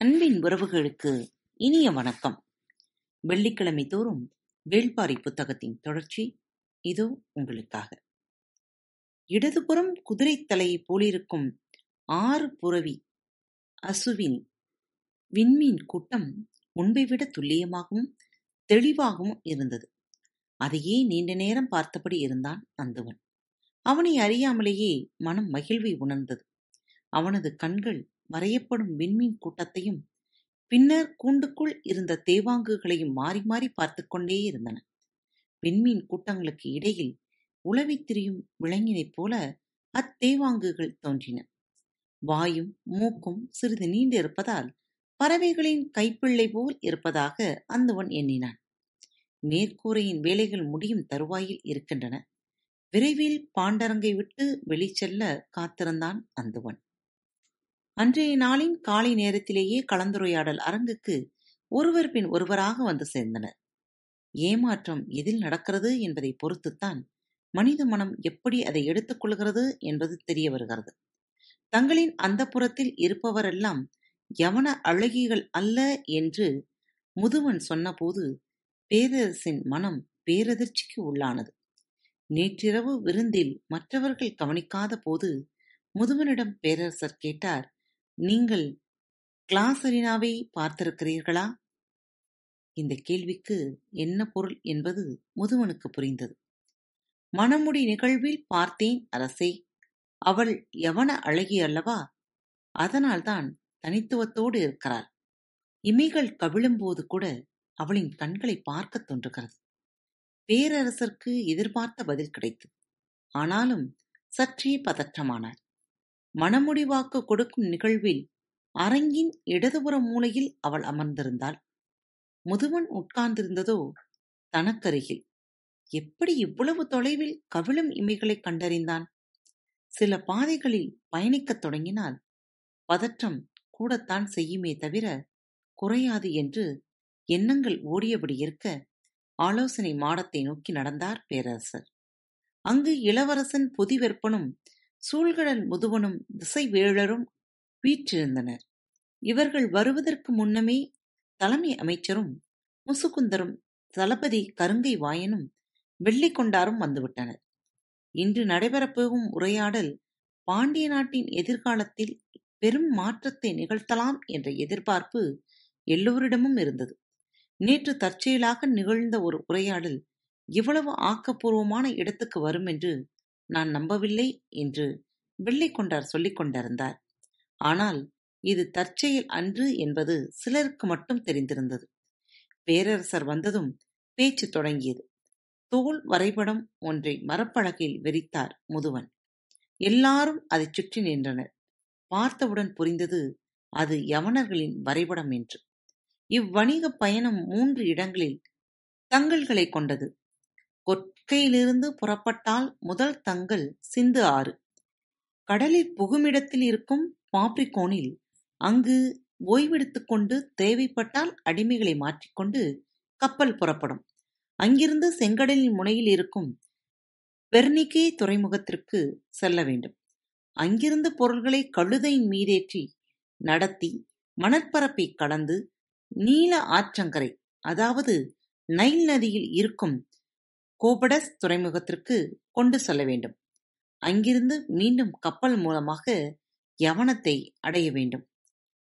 அன்பின் உறவுகளுக்கு இனிய வணக்கம். வெள்ளிக்கிழமை தோறும் வேள்பாரி புத்தகத்தின் தொடர்ச்சி இதோ உங்களுக்காக. இடதுபுறம் குதிரை தலையைப் போலிருக்கும் ஆறு புறவி அசுவின் விண்மீன் கூட்டம் முன்பை விட துல்லியமாகவும் தெளிவாகவும் இருந்தது. அதையே நீண்ட நேரம் பார்த்தபடி இருந்தான் அந்தவன் அவனை அறியாமலேயே மனம் மகிழ்வை உணர்ந்தது. அவனது கண்கள் வரையப்படும் விண்மீன் கூட்டத்தையும் பின்னர் கூண்டுக்குள் இருந்த தேவாங்குகளையும் மாறி மாறி பார்த்து கொண்டே இருந்தன. விண்மீன் கூட்டங்களுக்கு இடையில் உளவித் திரியும் விலங்கினைப் போல அத்தேவாங்குகள் தோன்றின. வாயும் மூக்கும் சிறிது நீண்டிருப்பதால் பறவைகளின் கைப்பிள்ளை போல் இருப்பதாக அந்தவன் எண்ணினான். மேற்கூரையின் வேலைகள் முடியும் தருவாயில் இருக்கின்றன. விரைவில் பாண்டரங்கை விட்டு வெளிச்செல்ல காத்திருந்தான் அந்தவன். அன்றைய நாளின் காலை நேரத்திலேயே கலந்துரையாடல் அரங்குக்கு ஒருவர் பின் ஒருவராக வந்து சேர்ந்தனர். ஏமாற்றம் எதில் நடக்கிறது என்பதை பொறுத்துத்தான் மனித மனம் எப்படி அதை எடுத்துக் கொள்கிறது என்பது தெரிய வருகிறது. தங்களின் அந்த புறத்தில் இருப்பவரெல்லாம் யவன அழகிகள் அல்ல என்று முதுவன் சொன்னபோது பேரரசின் மனம் பேரதிர்ச்சிக்கு உள்ளானது. நேற்றிரவு விருந்தில் மற்றவர்கள் கவனிக்காத போது முதுவனிடம் பேரரசர் கேட்டார் நீங்கள் கிளாசரினாவை பார்த்திருக்கிறீர்களா? இந்த கேள்விக்கு என்ன பொருள் என்பது முதுவனுக்கு புரிந்தது. மணமுடி நிகழ்வில் பார்த்தேன் அரசே. அவள் யவன அழகி அல்லவா? அதனால்தான் தனித்துவத்தோடு இருக்கிறாள். இமைகள் கவிழும்போது கூட அவளின் கண்களை பார்க்கத் தோன்றுகிறது. பேரரசருக்கு எதிர்பார்த்த பதில் கிடைத்தது. ஆனாலும் சற்றே பதற்றமானார் மணமுடிவாக்கு கொடுக்கும் நிகழ்வில் அரங்கின் இடதுபுற மூலையில் அவள் அமர்ந்திருந்தாள். முதுவன் உட்கார்ந்திருந்ததோ தனக்கருகில். எப்படி இவ்வளவு தொலைவில் கவிழும் இமைகளை கண்டறிந்தான்? சில பாதைகளில் பயணிக்கத் தொடங்கினால் பதற்றம் கூடத்தான் செய்யுமே தவிர குறையாது என்று எண்ணங்கள் ஓடியபடி இருக்க ஆலோசனை மாடத்தை நோக்கி நடந்தார் பேரரசர். அங்கு இளவரசன் பொதிவெற்பனும் சூழ்கடல் முதுவனும் திசைவேழரும் வீற்றிருந்தனர். இவர்கள் வருவதற்கு முன்னமே தலைமை அமைச்சரும் முசுகுந்தரும் தளபதி கருங்கை வாயனும் வெள்ளிக்கொண்டாரும் வந்துவிட்டனர். இன்று நடைபெறப்போகும் உரையாடல் பாண்டிய நாட்டின் எதிர்காலத்தில் பெரும் மாற்றத்தை நிகழ்த்தலாம் என்ற எதிர்பார்ப்பு எல்லோரிடமும் இருந்தது. நேற்று தற்செயலாக நிகழ்ந்த ஒரு உரையாடல் இவ்வளவு ஆக்கப்பூர்வமான இடத்துக்கு வரும் என்று நான் நம்பவில்லை என்று வெள்ளைக்கொண்டார் சொல்லிக் கொண்டிருந்தார். ஆனால் இது தற்செயல் அன்று என்பது சிலருக்கு மட்டும் தெரிந்திருந்தது. பேரரசர் வந்ததும் பேச்சு தொடங்கியது. தோல் வரைபடம் ஒன்றை மரப்பலகையில் வெறித்தார் முதுவன். எல்லாரும் அதைச் சுற்றி நின்றனர். பார்த்தவுடன் புரிந்தது அது யவனர்களின் வரைபடம் என்று. இவ்வணிக பயணம் மூன்று இடங்களில் தங்கல்களை கொண்டது. கொற்கையிலிருந்து புறப்பட்டால் முதல் தங்கல் சிந்து ஆறு. கடலில் புகுமிடத்தில் இருக்கும் பாப்ரிகோனில் அங்கு ஓய்வெடுத்துக் கொண்டு தேவைப்பட்டால் அடிமைகளை மாற்றிக்கொண்டு கப்பல் புறப்படும். அங்கிருந்து செங்கடலின் முனையில் இருக்கும் பெர்னிகே துறைமுகத்திற்கு செல்ல வேண்டும். அங்கிருந்து பொருள்களை கழுதையின் மீதேற்றி நடத்தி மணற்பரப்பை கடந்து நீல ஆற்றங்கரை அதாவது நைல் நதியில் இருக்கும் கோபடஸ் துறைமுகத்திற்கு கொண்டு செல்ல வேண்டும். அங்கிருந்து மீண்டும் கப்பல் மூலமாக யவனத்தை அடைய வேண்டும்.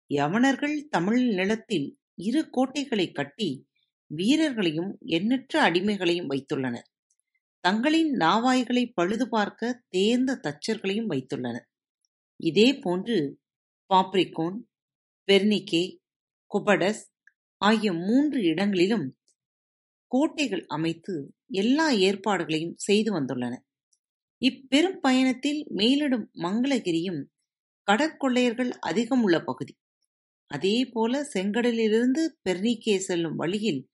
யவனர்கள் தமிழ் நிலத்தில் இரு கோட்டைகளை கட்டி வீரர்களையும் எண்ணற்ற அடிமைகளையும் வைத்துள்ளனர். தங்களின் நாவாய்களை பழுது பார்க்க தேர்ந்த தச்சர்களையும் வைத்துள்ளனர். இதே போன்று பாப்ரிகோன் பெர்னிகே குபடஸ் ஆகிய மூன்று இடங்களிலும் கோட்டைகள் அமைத்து எல்லா ஏற்பாடுகளையும் செய்து வந்துள்ளன. இப்பெரும் பயணத்தில் மேலிடும் மங்களகிரியும் கடற்கொள்ளையர்கள் அதிகம் உள்ள பகுதி. அதேபோல செங்கடலிலிருந்து பெர்னிக்கே செல்லும் வழியில்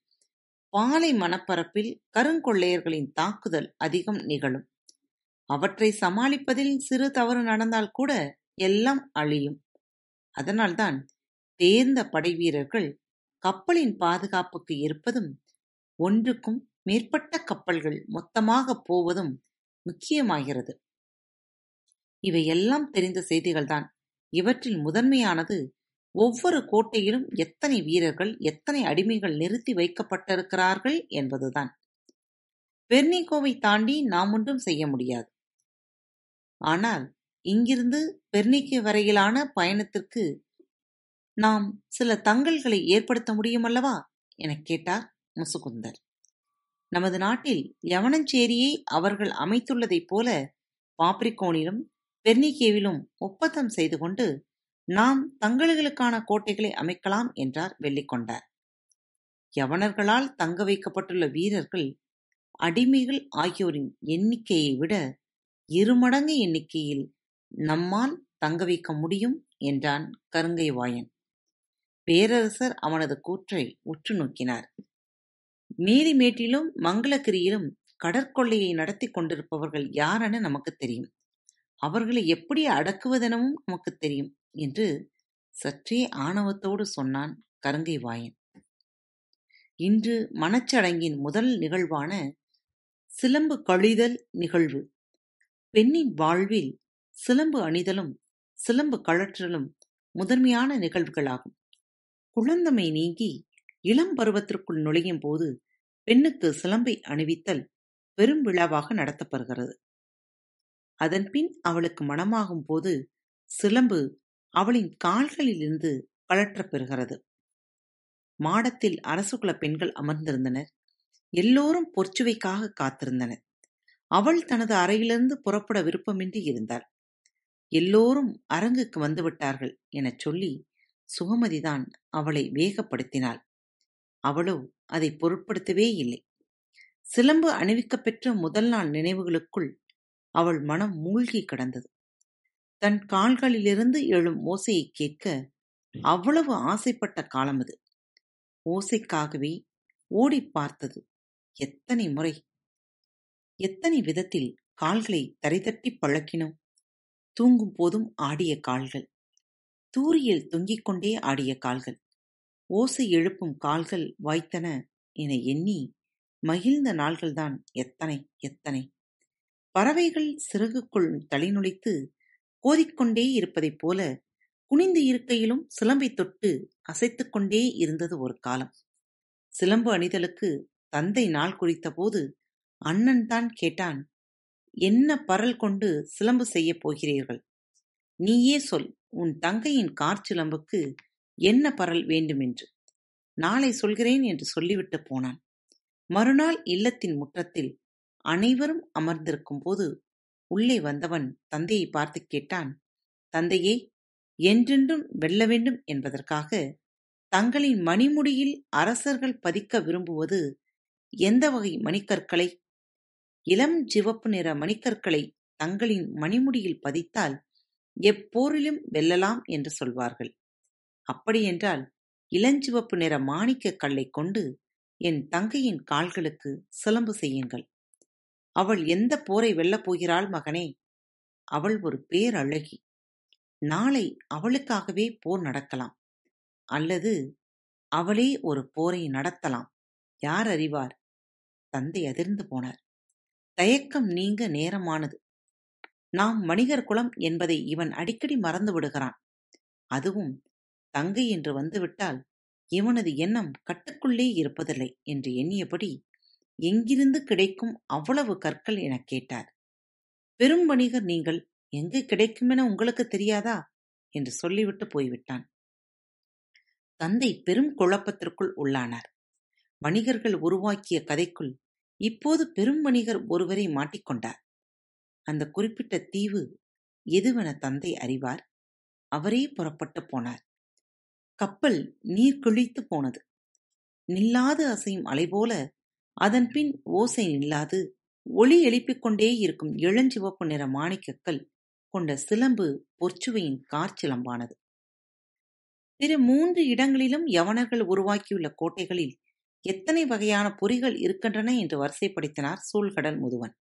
பாலை மணப்பரப்பில் கருங்கொள்ளையர்களின் தாக்குதல் அதிகம் நிகழும். அவற்றை சமாளிப்பதில் சிறு தவறு நடந்தால் கூட எல்லாம் அழியும். அதனால்தான் தேர்ந்த படைவீரர்கள் கப்பலின் பாதுகாப்புக்கு இருப்பதும் ஒன்றுக்கும் மேற்பட்ட கப்பல்கள் மொத்தமாக போவதும் முக்கியமாகிறது. இவையெல்லாம் தெரிந்த செய்திகள்தான். இவற்றில் முதன்மையானது ஒவ்வொரு கோட்டையிலும் எத்தனை வீரர்கள் எத்தனை அடிமைகள் நிறுத்தி வைக்கப்பட்டிருக்கிறார்கள் என்பதுதான். பெர்னிகோவை தாண்டி நாம் ஒன்றும் செய்ய முடியாது. ஆனால் இங்கிருந்து பெர்னிக்கு வரையிலான பயணத்திற்கு நாம் சில தங்கல்களை ஏற்படுத்த முடியுமல்லவா? எனக் கேட்டார் முசுகுந்தர். நமது நாட்டில் யவனஞ்சேரியை அவர்கள் அமைத்துள்ளதைப் போல பாப்ரிகோனிலும் பெர்னிகேவிலும் ஒப்பந்தம் செய்து கொண்டு நாம் தங்களுக்கான கோட்டைகளை அமைக்கலாம் என்றார் வெள்ளிக்கொண்டார். யவனர்களால் தங்க வைக்கப்பட்டுள்ள வீரர்கள் அடிமைகள் ஆகியோரின் எண்ணிக்கையை விட இருமடங்கு எண்ணிக்கையில் நம்மால் தங்க வைக்க முடியும் என்றான் கருங்கை வாயன் பேரரசர் அவனது கூற்றை உற்று நோக்கினார். நீதிமேட்டிலும் மங்களகிரியிலும் கடற்கொள்ளையை நடத்தி கொண்டிருப்பவர்கள் யாரென நமக்கு தெரியும். அவர்களை எப்படி அடக்குவதெனவும் நமக்கு தெரியும் என்று சற்றே ஆணவத்தோடு சொன்னான் கருங்கை வாயன். இன்று மனச்சடங்கின் முதல் நிகழ்வான சிலம்பு கழிதல் நிகழ்வு. பெண்ணின் வாழ்வில் சிலம்பு அணிதலும் சிலம்பு கழற்றலும் முதன்மையான நிகழ்வுகளாகும். குழந்தமை நீங்கி இளம் பருவத்திற்குள் நுழையும் போது பெண்ணுக்கு சிலம்பை அணிவித்தல் பெரும் விழாவாக நடத்தப்படுகிறது. அதன்பின் அவளுக்கு மனமாகும் போது சிலம்பு அவளின் கால்களிலிருந்து கழற்றப்பெறுகிறது. மாடத்தில் அரசுகுல பெண்கள் அமர்ந்திருந்தனர். எல்லோரும் பொற்சுவைக்காக காத்திருந்தனர். அவள் தனது அறையிலிருந்து புறப்பட விருப்பமின்றி இருந்தாள். எல்லோரும் அரங்குக்கு வந்துவிட்டார்கள் எனச் சொல்லி சுகமதிதான் அவளை வேகப்படுத்தினாள். அவளோ அதை பொருட்படுத்தவே இல்லை. சிலம்பு அணிவிக்கப் பெற்ற முதல் நாள் நினைவுகளுக்குள் அவள் மனம் மூழ்கி கிடந்தது. தன் கால்களிலிருந்து எழும் ஓசையைக் கேட்க அவ்வளவு ஆசைப்பட்ட காலம் அது. ஓசைக்காகவே ஓடிப் பார்த்தது எத்தனை முறை. எத்தனை விதத்தில் கால்களை தரைதட்டி பழக்கினோம். தூங்கும் போதும் ஆடிய கால்கள். தூரியில் தொங்கிக் கொண்டே ஆடிய கால்கள். ஓசை எழுப்பும் கால்கள் வாய்த்தன என எண்ணி மகிழ்ந்த நாள்கள்தான் எத்தனை எத்தனை. பறவைகள் சிறகுக்குள் தலைநுழைத்து கோதிக்கொண்டே இருப்பதைப் போல குனிந்து இருக்கையிலும் சிலம்பை தொட்டு அசைத்துக் கொண்டே இருந்தது ஒரு காலம். சிலம்பு அணிதலுக்கு தந்தை நாள் குறித்த போது அண்ணன் தான் கேட்டான் என்ன பரல் கொண்டு சிலம்பு செய்யப் போகிறீர்கள்? நீயே சொல் உன் தங்கையின் கார் சிலம்புக்கு என்ன பரல் வேண்டுமென்று. நாளை சொல்கிறேன் என்று சொல்லிவிட்டு போனான். மறுநாள் இல்லத்தின் முற்றத்தில் அனைவரும் அமர்ந்திருக்கும் போது உள்ளே வந்தவன் தந்தையை பார்த்து கேட்டான் தந்தையே என்றென்றும் வெல்ல வேண்டும் என்பதற்காக தங்களின் மணிமுடியில் அரசர்கள் பதிக்க விரும்புவது எந்த வகை மணிக்கற்களை? இளம் சிவப்பு நிற மணிக்கற்களை தங்களின் மணிமுடியில் பதித்தால் எப்போரிலும் வெல்லலாம் என்று சொல்வார்கள். அப்படியென்றால் இளஞ்சிவப்பு நிற மாணிக்கக் கல்லை கொண்டு என் தங்கையின் கால்களுக்கு சிலம்பு செய்யுங்கள். அவள் எந்த போரை வெல்லப் போகிறாள் மகனே? அவள் ஒரு பேரழகி. நாளை அவளுக்காகவே போர் நடக்கலாம். அல்லது அவளே ஒரு போரை நடத்தலாம். யார் அறிவார்? தந்தை அதிர்ந்து போனார். தயக்கம் நீங்க நேரமானது. நாம் மணிகர் குலம் என்பதை இவன் அடிக்கடி மறந்து விடுகிறான். அதுவும் தங்கை என்று வந்துவிட்டால் இவனது எண்ணம் கட்டுக்குள்ளே இருப்பதில்லை என்று எண்ணியபடி எங்கிருந்து கிடைக்கும் அவ்வளவு கற்கள் எனக் கேட்டார். பெரும் வணிகர் நீங்கள் எங்கு கிடைக்குமென உங்களுக்கு தெரியாதா என்று சொல்லிவிட்டு போய்விட்டான். தந்தை பெரும் குழப்பத்திற்குள் உள்ளானார். வணிகர்கள் உருவாக்கிய கதைக்குள் இப்போது பெரும் வணிகர் ஒருவரை மாட்டிக்கொண்டார் அந்த குறிப்பிட்ட தீவு எதுவென தந்தை அறிவார்? அவரே புறப்பட்டு போனார். கப்பல் நீர்கிழித்து போனது. நில்லாது அசையும் அலைபோல அதன்பின் ஓசை நில்லாது ஒளி எழுப்பிக் கொண்டே இருக்கும் இளஞ்சிவப்பு நிற மாணிக்கக்கல் கொண்ட சிலம்பு பொற்சுவையின் கார்ச்சிலம்பானது பிற மூன்று இடங்களிலும் யவனர்கள் உருவாக்கியுள்ள கோட்டைகளில் எத்தனை வகையான பொறிகள் இருக்கின்றன என்று வரிசைப்படுத்தினார் சூழ்கடல் முதுவன்.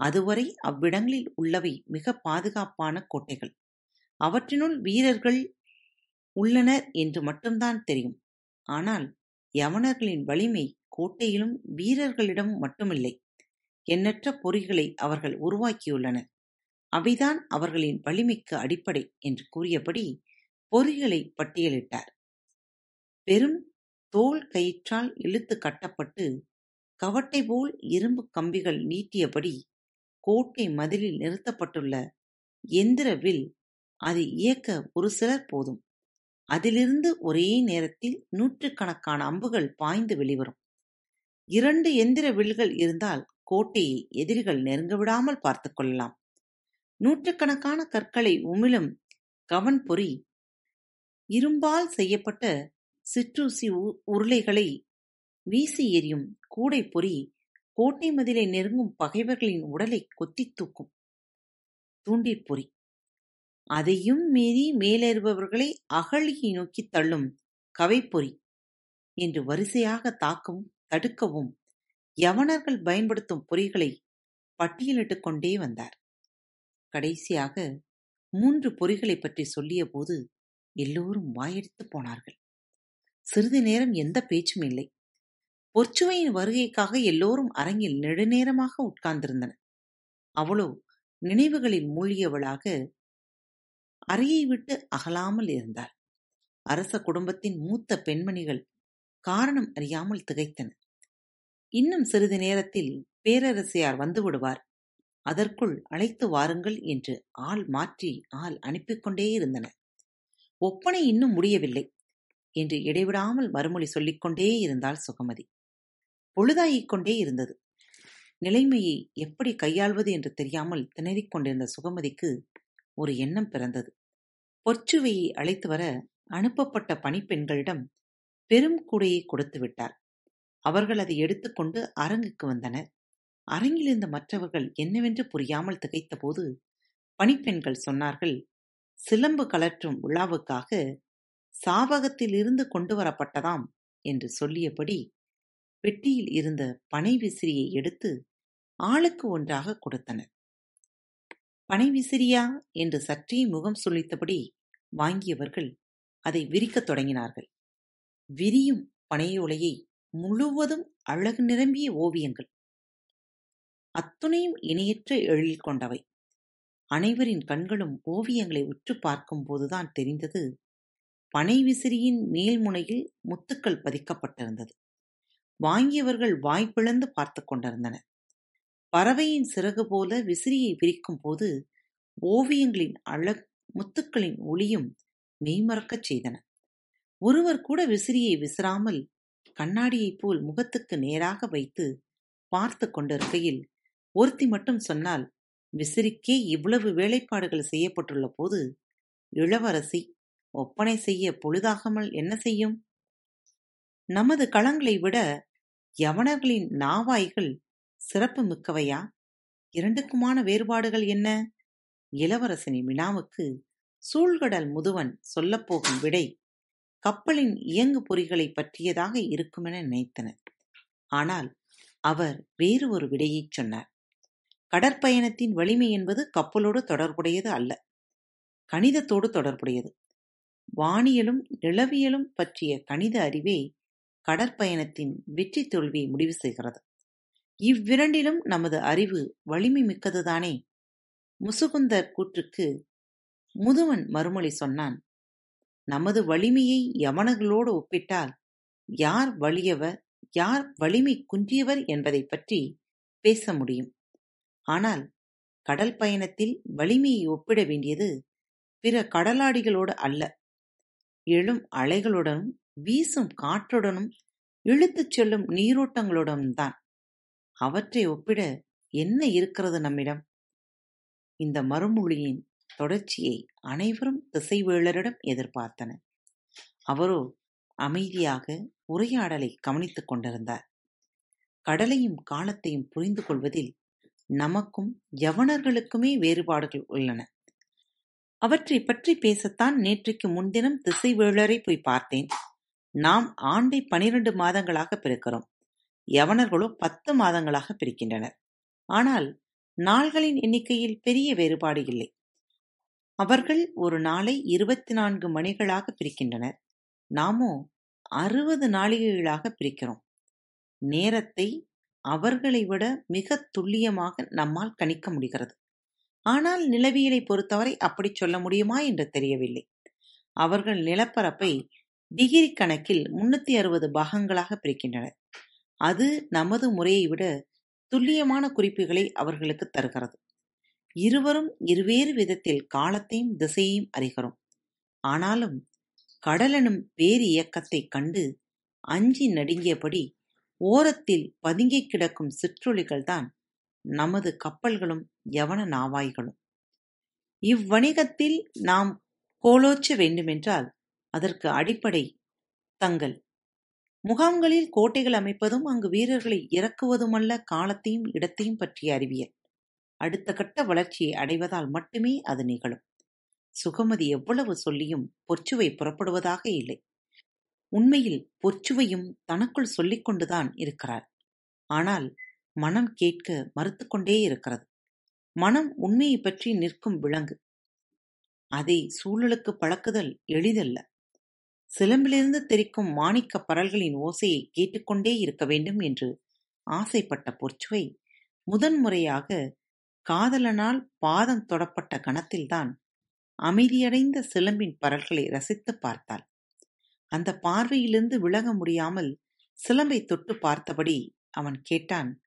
அதுவரை அவ்விடங்களில் உள்ளவை மிக பாதுகாப்பான கோட்டைகள். அவற்றினுள் வீரர்கள் உள்ளனர் என்று மட்டும்தான் தெரியும். ஆனால் யவனர்களின் வலிமை கோட்டையிலும் வீரர்களிடம் மட்டுமில்லை. எண்ணற்ற பொறிகளை அவர்கள் உருவாக்கியுள்ளனர். அவைதான் அவர்களின் வலிமைக்கு அடிப்படை என்று கூறியபடி பொறிகளை பட்டியலிட்டார். பெரும் தோல் கயிற்றால் இழுத்து கட்டப்பட்டு கவட்டை போல் இரும்பு கம்பிகள் நீட்டியபடி கோட்டை மதிலில் நிறுத்தப்பட்டுள்ள எந்திர வில் அதை இயக்க ஒரு சிலர் போதும். அதிலிருந்து ஒரே நேரத்தில் நூற்றுக்கணக்கான அம்புகள் பாய்ந்து வெளிவரும். இரண்டு எந்திர வில்கள் இருந்தால் கோட்டையை எதிரிகள் நெருங்க விடாமல் பார்த்துக் கொள்ளலாம். நூற்றுக்கணக்கான கற்களை உமிழும் கவன் பொறி இரும்பால் செய்யப்பட்ட சிற்றூசி உருளைகளை வீசி எறியும் கூடை பொறி கோட்டை மதிலை நெருங்கும் பகைவர்களின் உடலை கொத்தித் தூக்கும். தூண்டிற் பொறி அதையும் மீறி மேலேறுபவர்களை அகழியை நோக்கித் தள்ளும் கவைப்பொறி என்று வரிசையாக தாக்கவும் தடுக்கவும் யவனர்கள் பயன்படுத்தும் பொறிகளை பட்டியலிட்டுக் கொண்டே வந்தார். கடைசியாக மூன்று பொறிகளைப் பற்றி சொல்லியபோது எல்லோரும் வாயெடுத்து போனார்கள். சிறிது நேரம் எந்த பேச்சும் இல்லை. பொற்சுவையின் வருகைக்காக எல்லோரும் அரங்கில் நெடுநேரமாக உட்கார்ந்திருந்தனர். அவளோ நினைவுகளில் மூழ்கியவளாக அறையை விட்டு அகலாமல் இருந்தாள். அரச குடும்பத்தின் மூத்த பெண்மணிகள் காரணம் அறியாமல் திகைத்தன இன்னும் சிறிது நேரத்தில் பேரரசியார் வந்து விடுவார். அதற்குள் அழைத்து வாருங்கள் என்று ஆள் மாற்றி ஆள் அனுப்பிக் இருந்தன ஒப்பனை இன்னும் முடியவில்லை என்று இடைவிடாமல் மறுமொழி சொல்லிக்கொண்டே இருந்தாள் சுகமதி. பொழுதாயிக் கொண்டே இருந்தது. நிலைமையை எப்படி கையாள்வது என்று தெரியாமல் திணறிக் கொண்டிருந்த சுகமதிக்கு ஒரு எண்ணம் பிறந்தது. பொற்சுவையை அழைத்து வர அனுப்பப்பட்ட பணிப்பெண்களிடம் பெரும் கூடையை கொடுத்து விட்டார். அவர்கள் அதை எடுத்துக்கொண்டு அரங்குக்கு வந்தனர். அரங்கிலிருந்த மற்றவர்கள் என்னவென்று புரியாமல் திகைத்தபோது பணிப்பெண்கள் சொன்னார்கள் சிலம்பு கலற்றும் விழாவுக்காக சாவகத்தில் இருந்து கொண்டு வரப்பட்டதாம் என்று சொல்லியபடி பெட்டியில் இருந்த பனை விசிறியை எடுத்து ஆளுக்கு ஒன்றாக கொடுத்தனர். பனை விசிறியா? என்று சற்றே முகம் சுழித்தபடி வாங்கியவர்கள் அதை விரிக்கத் தொடங்கினார்கள். விரியும் பனையோலையை முழுவதும் அழகு நிரம்பிய ஓவியங்கள். அத்துணையும் இணையற்ற எழில் கொண்டவை. அனைவரின் கண்களும் ஓவியங்களை உற்று பார்க்கும் போதுதான் தெரிந்தது பனை விசிறியின் மேல் முனையில் முத்துக்கள் பதிக்கப்பட்டிருந்தது. வாங்கியவர்கள் வாய்ப்பிழந்து பார்த்து கொண்டிருந்தனர். பறவையின் சிறகு போல விசிறியை விரிக்கும் போது ஓவியங்களின் அழக் முத்துக்களின் ஒளியும் மெய்மறக்கச் செய்தன. ஒருவர் கூட விசிறியை விசிறாமல் கண்ணாடியைப் போல் முகத்துக்கு நேராக வைத்து பார்த்து கொண்டிருக்கையில் ஒருத்தி மட்டும் சொன்னால் விசிறிக்கே இவ்வளவு வேலைப்பாடுகள் செய்யப்பட்டுள்ள போது இளவரசி ஒப்பனை செய்ய பொழுதாகாமல் என்ன செய்யும்? நமது களங்களை விட யவனர்களின் நாவாய்கள் சிறப்பு மிக்கவையா இரண்டுக்குமான வேறுபாடுகள் என்ன? இளவரசனின் வினாவுக்கு சூழ்கடல் முதுவன் சொல்லப்போகும் விடை கப்பலின் இயங்கு பொறிகளைப் பற்றியதாக இருக்குமென நினைத்தனர். ஆனால் அவர் வேறு ஒரு விடையைச் சொன்னார். கடற்பயணத்தின் வலிமை என்பது கப்பலோடு தொடர்புடையது அல்ல. கணிதத்தோடு தொடர்புடையது. வானியலும் நிலவியலும் பற்றிய கணித அறிவே கடற்பயணத்தின் வெற்றி தோல்வியை முடிவு செய்கிறது. இவ்விரண்டிலும் நமது அறிவு வலிமை மிக்கதுதானே? முசுகுந்தர் கூற்றுக்கு முதுவன் மறுமொழி சொன்னான் நமது வலிமையை யமனர்களோடு ஒப்பிட்டால் யார் வலியவர் யார் வலிமை குன்றியவர் என்பதைப் பற்றி பேச முடியும். ஆனால் கடல் பயணத்தில் வலிமையை ஒப்பிட வேண்டியது பிற கடலாடிகளோடு அல்ல. எழும் அலைகளுடனும் வீசும் காற்றுடனும் இழுத்துச் செல்லும் நீரோட்டங்களுடனும் தான். அவற்றை ஒப்பிட என்ன இருக்கிறது நம்மிடம்? இந்த மறுமொழியின் தொடர்ச்சியை அனைவரும் திசைவேளரிடம் எதிர்பார்த்தனர் அவரோ அமைதியாக உரையாடலை கவனித்துக் கொண்டிருந்தார். கடலையும் காலத்தையும் புரிந்து கொள்வதில் நமக்கும் யவனர்களுக்குமே வேறுபாடுகள் உள்ளன. அவற்றை பற்றி பேசத்தான் நேற்றைக்கு முன்தினம் திசைவேளரை போய் பார்த்தேன். நாம் ஆண்டை பனிரெண்டு மாதங்களாக பிறக்கிறோம். யவனர்களோ பத்து மாதங்களாக பிரிக்கின்றனர். ஆனால் நாள்களின் எண்ணிக்கையில் பெரிய வேறுபாடு இல்லை. அவர்கள் ஒரு நாளை இருபத்தி நான்கு மணிகளாக பிரிக்கின்றனர். நாமோ அறுபது நாளிகைகளாக பிரிக்கிறோம். நேரத்தை அவர்களை விட மிக துல்லியமாக நம்மால் கணிக்க முடிகிறது. ஆனால் நிலவியலை பொறுத்தவரை அப்படி சொல்ல முடியுமா என்று தெரியவில்லை. அவர்கள் நிலப்பரப்பை டிகிரி கணக்கில் முன்னூத்தி அறுபது பாகங்களாக பிரிக்கின்றனர். அது நமது முறையை விட துல்லியமான குறிப்புகளை அவர்களுக்கு தருகிறது. இருவரும் இருவேறு விதத்தில் காலத்தையும் திசையையும் அறிகிறோம். ஆனாலும் கடலெனும் பேர் இயக்கத்தைக் கண்டு அஞ்சி நடுங்கியபடி ஓரத்தில் பதுங்கிக் கிடக்கும் சிற்றுளிகள்தான் நமது கப்பல்களும் யவன நாவாய்களும். இவ்வணிகத்தில் நாம் கோலோச்ச வேண்டுமென்றால் அதற்கு அடிப்படை தங்கள் முகாம்களில் கோட்டைகள் அமைப்பதும் அங்கு வீரர்களை இறக்குவதுமல்ல காலத்தையும் இடத்தையும் பற்றிய அறிவியல். அடுத்த கட்ட வளர்ச்சியை அடைவதால் மட்டுமே அது நிகழும். சுகமதி எவ்வளவு சொல்லியும் பொற்சுவை புறப்படுவதாக இல்லை. உண்மையில் பொற்சுவையும் தனக்குள் சொல்லிக் கொண்டுதான் இருக்கிறார் ஆனால் மனம் கேட்க மறுத்துக்கொண்டே இருக்கிறது. மனம் உண்மையை பற்றி நிற்கும் விலங்கு. அதை சூழலுக்கு பழக்குதல் எளிதல்ல. சிலம்பிலிருந்து தெரிக்கும் மாணிக்கப் பரல்களின் ஓசையை கேட்டுக்கொண்டே இருக்க வேண்டும் என்று ஆசைப்பட்ட பொற்சுவை முதன்முறையாக காதலனால் பாதம் தொடப்பட்ட கணத்தில்தான் அமைதியடைந்த சிலம்பின் பரல்களை ரசித்துப் பார்த்தாள். அந்த பார்வையிலிருந்து விலக முடியாமல் சிலம்பை தொட்டு பார்த்தபடி அவன் கேட்டான்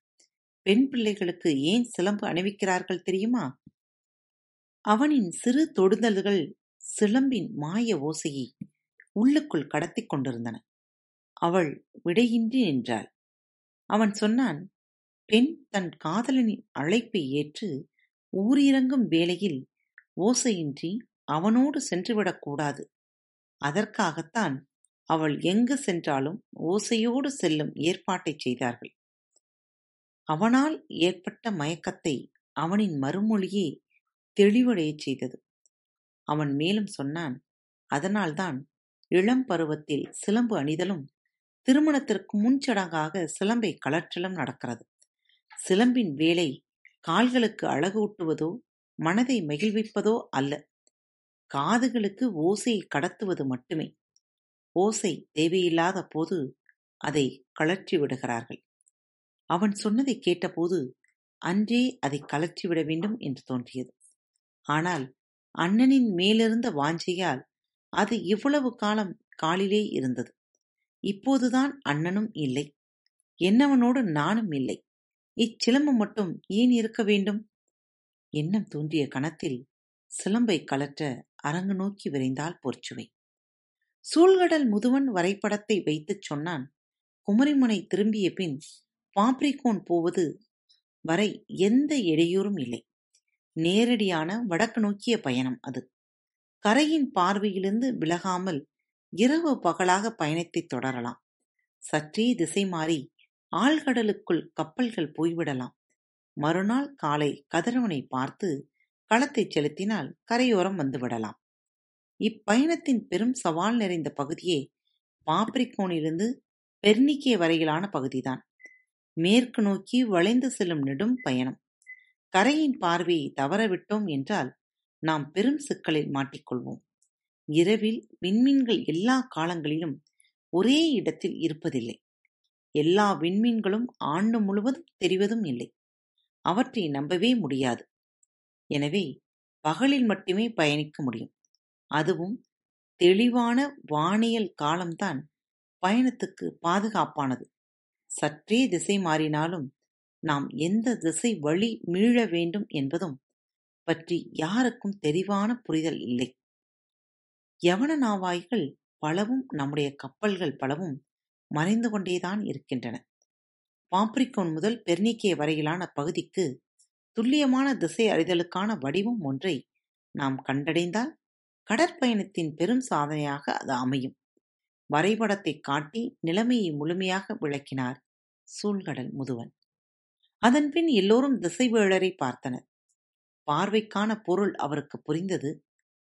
பெண் பிள்ளைகளுக்கு ஏன் சிலம்பு அணிவிக்கிறார்கள் தெரியுமா? அவனின் சிறு தொடுதல்கள் சிலம்பின் மாய ஓசையை உள்ளுக்குள் கடத்திக் கொண்டிருந்தன. அவள் விடையின்றி நின்றாள். அவன் சொன்னான் பெண் தன் காதலனின் அழைப்பை ஏற்று ஊரிறங்கும் வேளையில் ஓசையின்றி அவனோடு சென்றுவிடக்கூடாது அதற்காகத்தான் அவள் எங்கு சென்றாலும் ஓசையோடு செல்லும் ஏற்பாட்டைச் செய்தார்கள். அவனால் ஏற்பட்ட மயக்கத்தை அவனின் மறுமொழியே தெளிவடையச் செய்தது. அவன் மேலும் சொன்னான் அதனால்தான் இளம் பருவத்தில் சிலம்பு அணிதலும் திருமணத்திற்கு முன்சடங்காக சிலம்பை கலற்றலும் நடக்கிறது. சிலம்பின் வேலை கால்களுக்கு அழகு ஊட்டுவதோ மனதை மகிழ்விப்பதோ அல்ல. காதுகளுக்கு ஓசையை கடத்துவது மட்டுமே. ஓசை தேவையில்லாத போது அதை கழற்றி விடுகிறார்கள். அவன் சொன்னதை கேட்டபோது அன்றே அதை கலற்றிவிட வேண்டும் என்று தோன்றியது. ஆனால் அண்ணனின் மேலிருந்த வாஞ்சையால் அது இவ்வளவு காலம் காலிலே இருந்தது. இப்போதுதான் அண்ணனும் இல்லை. என்னவனோடு நானும் இல்லை. இச்சிலம்பு மட்டும் ஏன் இருக்க வேண்டும்? எண்ணம் தோன்றிய கணத்தில் சிலம்பை கலற்ற அரங்கு நோக்கி விரைந்தாள் பொற்சுவை சூழ்கடல் முதுவன் வரைபடத்தை வைத்துச் சொன்னான். குமரிமுனை திரும்பிய பின் பாப்ரிகோன் போவது வரை எந்த இடையூறும் இல்லை. நேரடியான வடக்கு நோக்கிய பயணம் அது. கரையின் பார்வையிலிருந்து விலகாமல் இரவு பகலாக பயணத்தை தொடரலாம். சற்றே திசை மாறி ஆழ்கடலுக்குள் கப்பல்கள் போய்விடலாம். மறுநாள் காலை கதிரவனை பார்த்து களத்தைச் செலுத்தினால் கரையோரம் வந்துவிடலாம். இப்பயணத்தின் பெரும் சவால் நிறைந்த பகுதியே பாப்ரிகோனிலிருந்து பெர்னிக்கே வரையிலான பகுதிதான். மேற்கு நோக்கி வளைந்து செல்லும் நெடும் பயணம். கரையின் பார்வையை தவறவிட்டோம் என்றால் நாம் பெரும் சிக்கலில் மாட்டிக்கொள்வோம். இரவில் விண்மீன்கள் எல்லா காலங்களிலும் ஒரே இடத்தில் இருப்பதில்லை. எல்லா விண்மீன்களும் ஆண்டு முழுவதும் தெரிவதும் இல்லை. அவற்றை நம்பவே முடியாது. எனவே பகலில் மட்டுமே பயணிக்க முடியும். அதுவும் தெளிவான வானியல் காலம்தான் பயணத்துக்கு பாதுகாப்பானது. சற்றே திசை மாறினாலும் நாம் எந்த திசை வழி மீள வேண்டும் என்பதும் பற்றி யாருக்கும் தெளிவான புரிதல் இல்லை. யவன நாவாய்கள் பலவும் நம்முடைய கப்பல்கள் பலவும் மறைந்து கொண்டேதான் இருக்கின்றன. பாப்ரிகோன் முதல் பெர்னிக்கே வரையிலான பகுதிக்கு துல்லியமான திசை அறிதலுக்கான வடிவம் ஒன்றை நாம் கண்டடைந்தால் கடற்பயணத்தின் பெரும் சாதனையாக அது அமையும். வரைபடத்தை காட்டி நிலைமையை முழுமையாக விளக்கினார் சூழ்கடல் முதுவன். அதன்பின் எல்லோரும் திசைவேழரை பார்த்தனர். பார்வைக்கான பொருள் அவருக்கு புரிந்தது.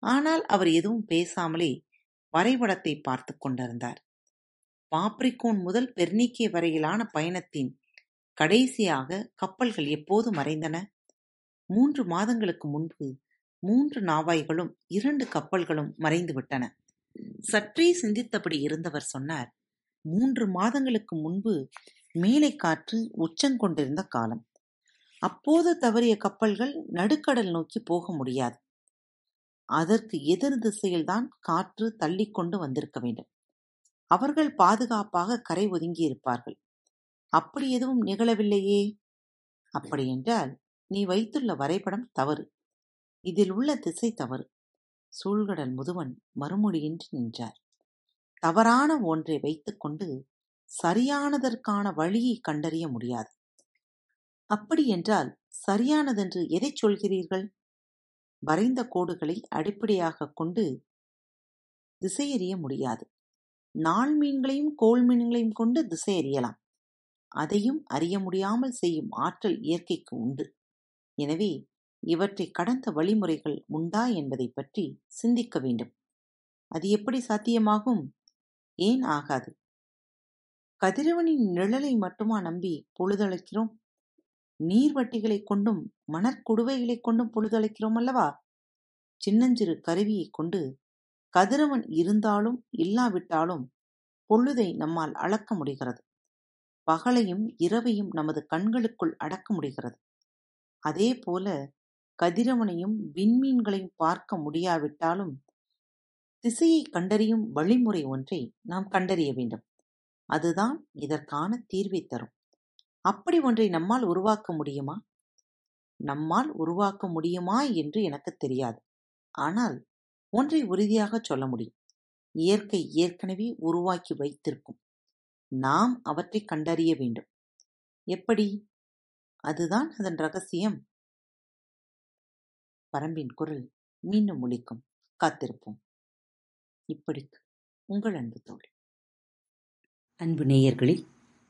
ஆனால் அவர் எதுவும் பேசாமலே வரைபடத்தை பார்த்து கொண்டிருந்தார். பாப்ரிகோன் முதல் பெர்னிக்கே வரையிலான பயணத்தின் கடைசியாக கப்பல்கள் எப்போது மறைந்தன? மூன்று மாதங்களுக்கு முன்பு மூன்று நாவாய்களும் இரண்டு கப்பல்களும் மறைந்துவிட்டன. சற்றே சிந்தித்தபடி இருந்தவர் சொன்னார் மூன்று மாதங்களுக்கு முன்பு மேலை காற்று உச்சங்கொண்டிருந்த காலம். அப்போது தவறிய கப்பல்கள் நடுக்கடல் நோக்கி போக முடியாது. அதற்கு எதிர் திசையில்தான் காற்று தள்ளிக் கொண்டு வந்திருக்க வேண்டும். அவர்கள் பாதுகாப்பாக கரை ஒதுங்கி இருப்பார்கள் அப்படி எதுவும் நிகழவில்லையே. அப்படியென்றால் நீ வைத்துள்ள வரைபடம் தவறு. இதில் உள்ள திசை தவறு. சூழ்கடல் முதுவன் மறுமொழியின்றி நின்றார். தவறான ஒன்றை வைத்துக்கொண்டு சரியானதற்கான வழியை கண்டறிய முடியாது. அப்படியென்றால் சரியானதென்று எதைச் சொல்கிறீர்கள்? வரைந்த கோடுகளை அடிப்படையாகக் கொண்டு திசையறிய முடியாது. நாள் மீன்களையும் கோள் மீன்களையும் கொண்டு திசையறியலாம். அதையும் அறிய முடியாமல் செய்யும் ஆற்றல் இயற்கைக்கு உண்டு. எனவே இவற்றை கடந்த வழிமுறைகள் உண்டா என்பதைப் பற்றி சிந்திக்க வேண்டும். அது எப்படி சாத்தியமாகும்? ஏன் ஆகாது? கதிரவனின் நிழலை மட்டுமா நம்பி பொழுதழைக்கிறோம்? நீர்வட்டிகளைக் கொண்டும் மணற்குடுவைகளைக் கொண்டும் பொழுதழைக்கிறோம் அல்லவா? சின்னஞ்சிறு கருவியைக் கொண்டு கதிரவன் இருந்தாலும் இல்லாவிட்டாலும் பொழுதை நம்மால் அளக்க முடிகிறது. பகலையும் இரவையும் நமது கண்களுக்குள் அடக்க முடிகிறது. அதே போல கதிரவனையும் விண்மீன்களையும் பார்க்க முடியாவிட்டாலும் திசையை கண்டறியும் வழிமுறை ஒன்றை நாம் கண்டறிய வேண்டும். அதுதான் இதற்கான தீர்வை தரும். அப்படி ஒன்றை நம்மால் உருவாக்க முடியுமா? நம்மால் உருவாக்க முடியுமா என்று எனக்கு தெரியாது. ஆனால் ஒன்றை உறுதியாக சொல்ல முடியும். இயற்கை ஏற்கனவே உருவாக்கி வைத்திருக்கும். நாம் அவற்றை கண்டறிய வேண்டும். எப்படி? அதுதான் அதன் ரகசியம். பரம்பின் குரல் மீண்டும் முடிக்கும் காத்திருப்போம். இப்படிக்கு உங்கள் அன்பு தோழி. அன்பு நேயர்களில்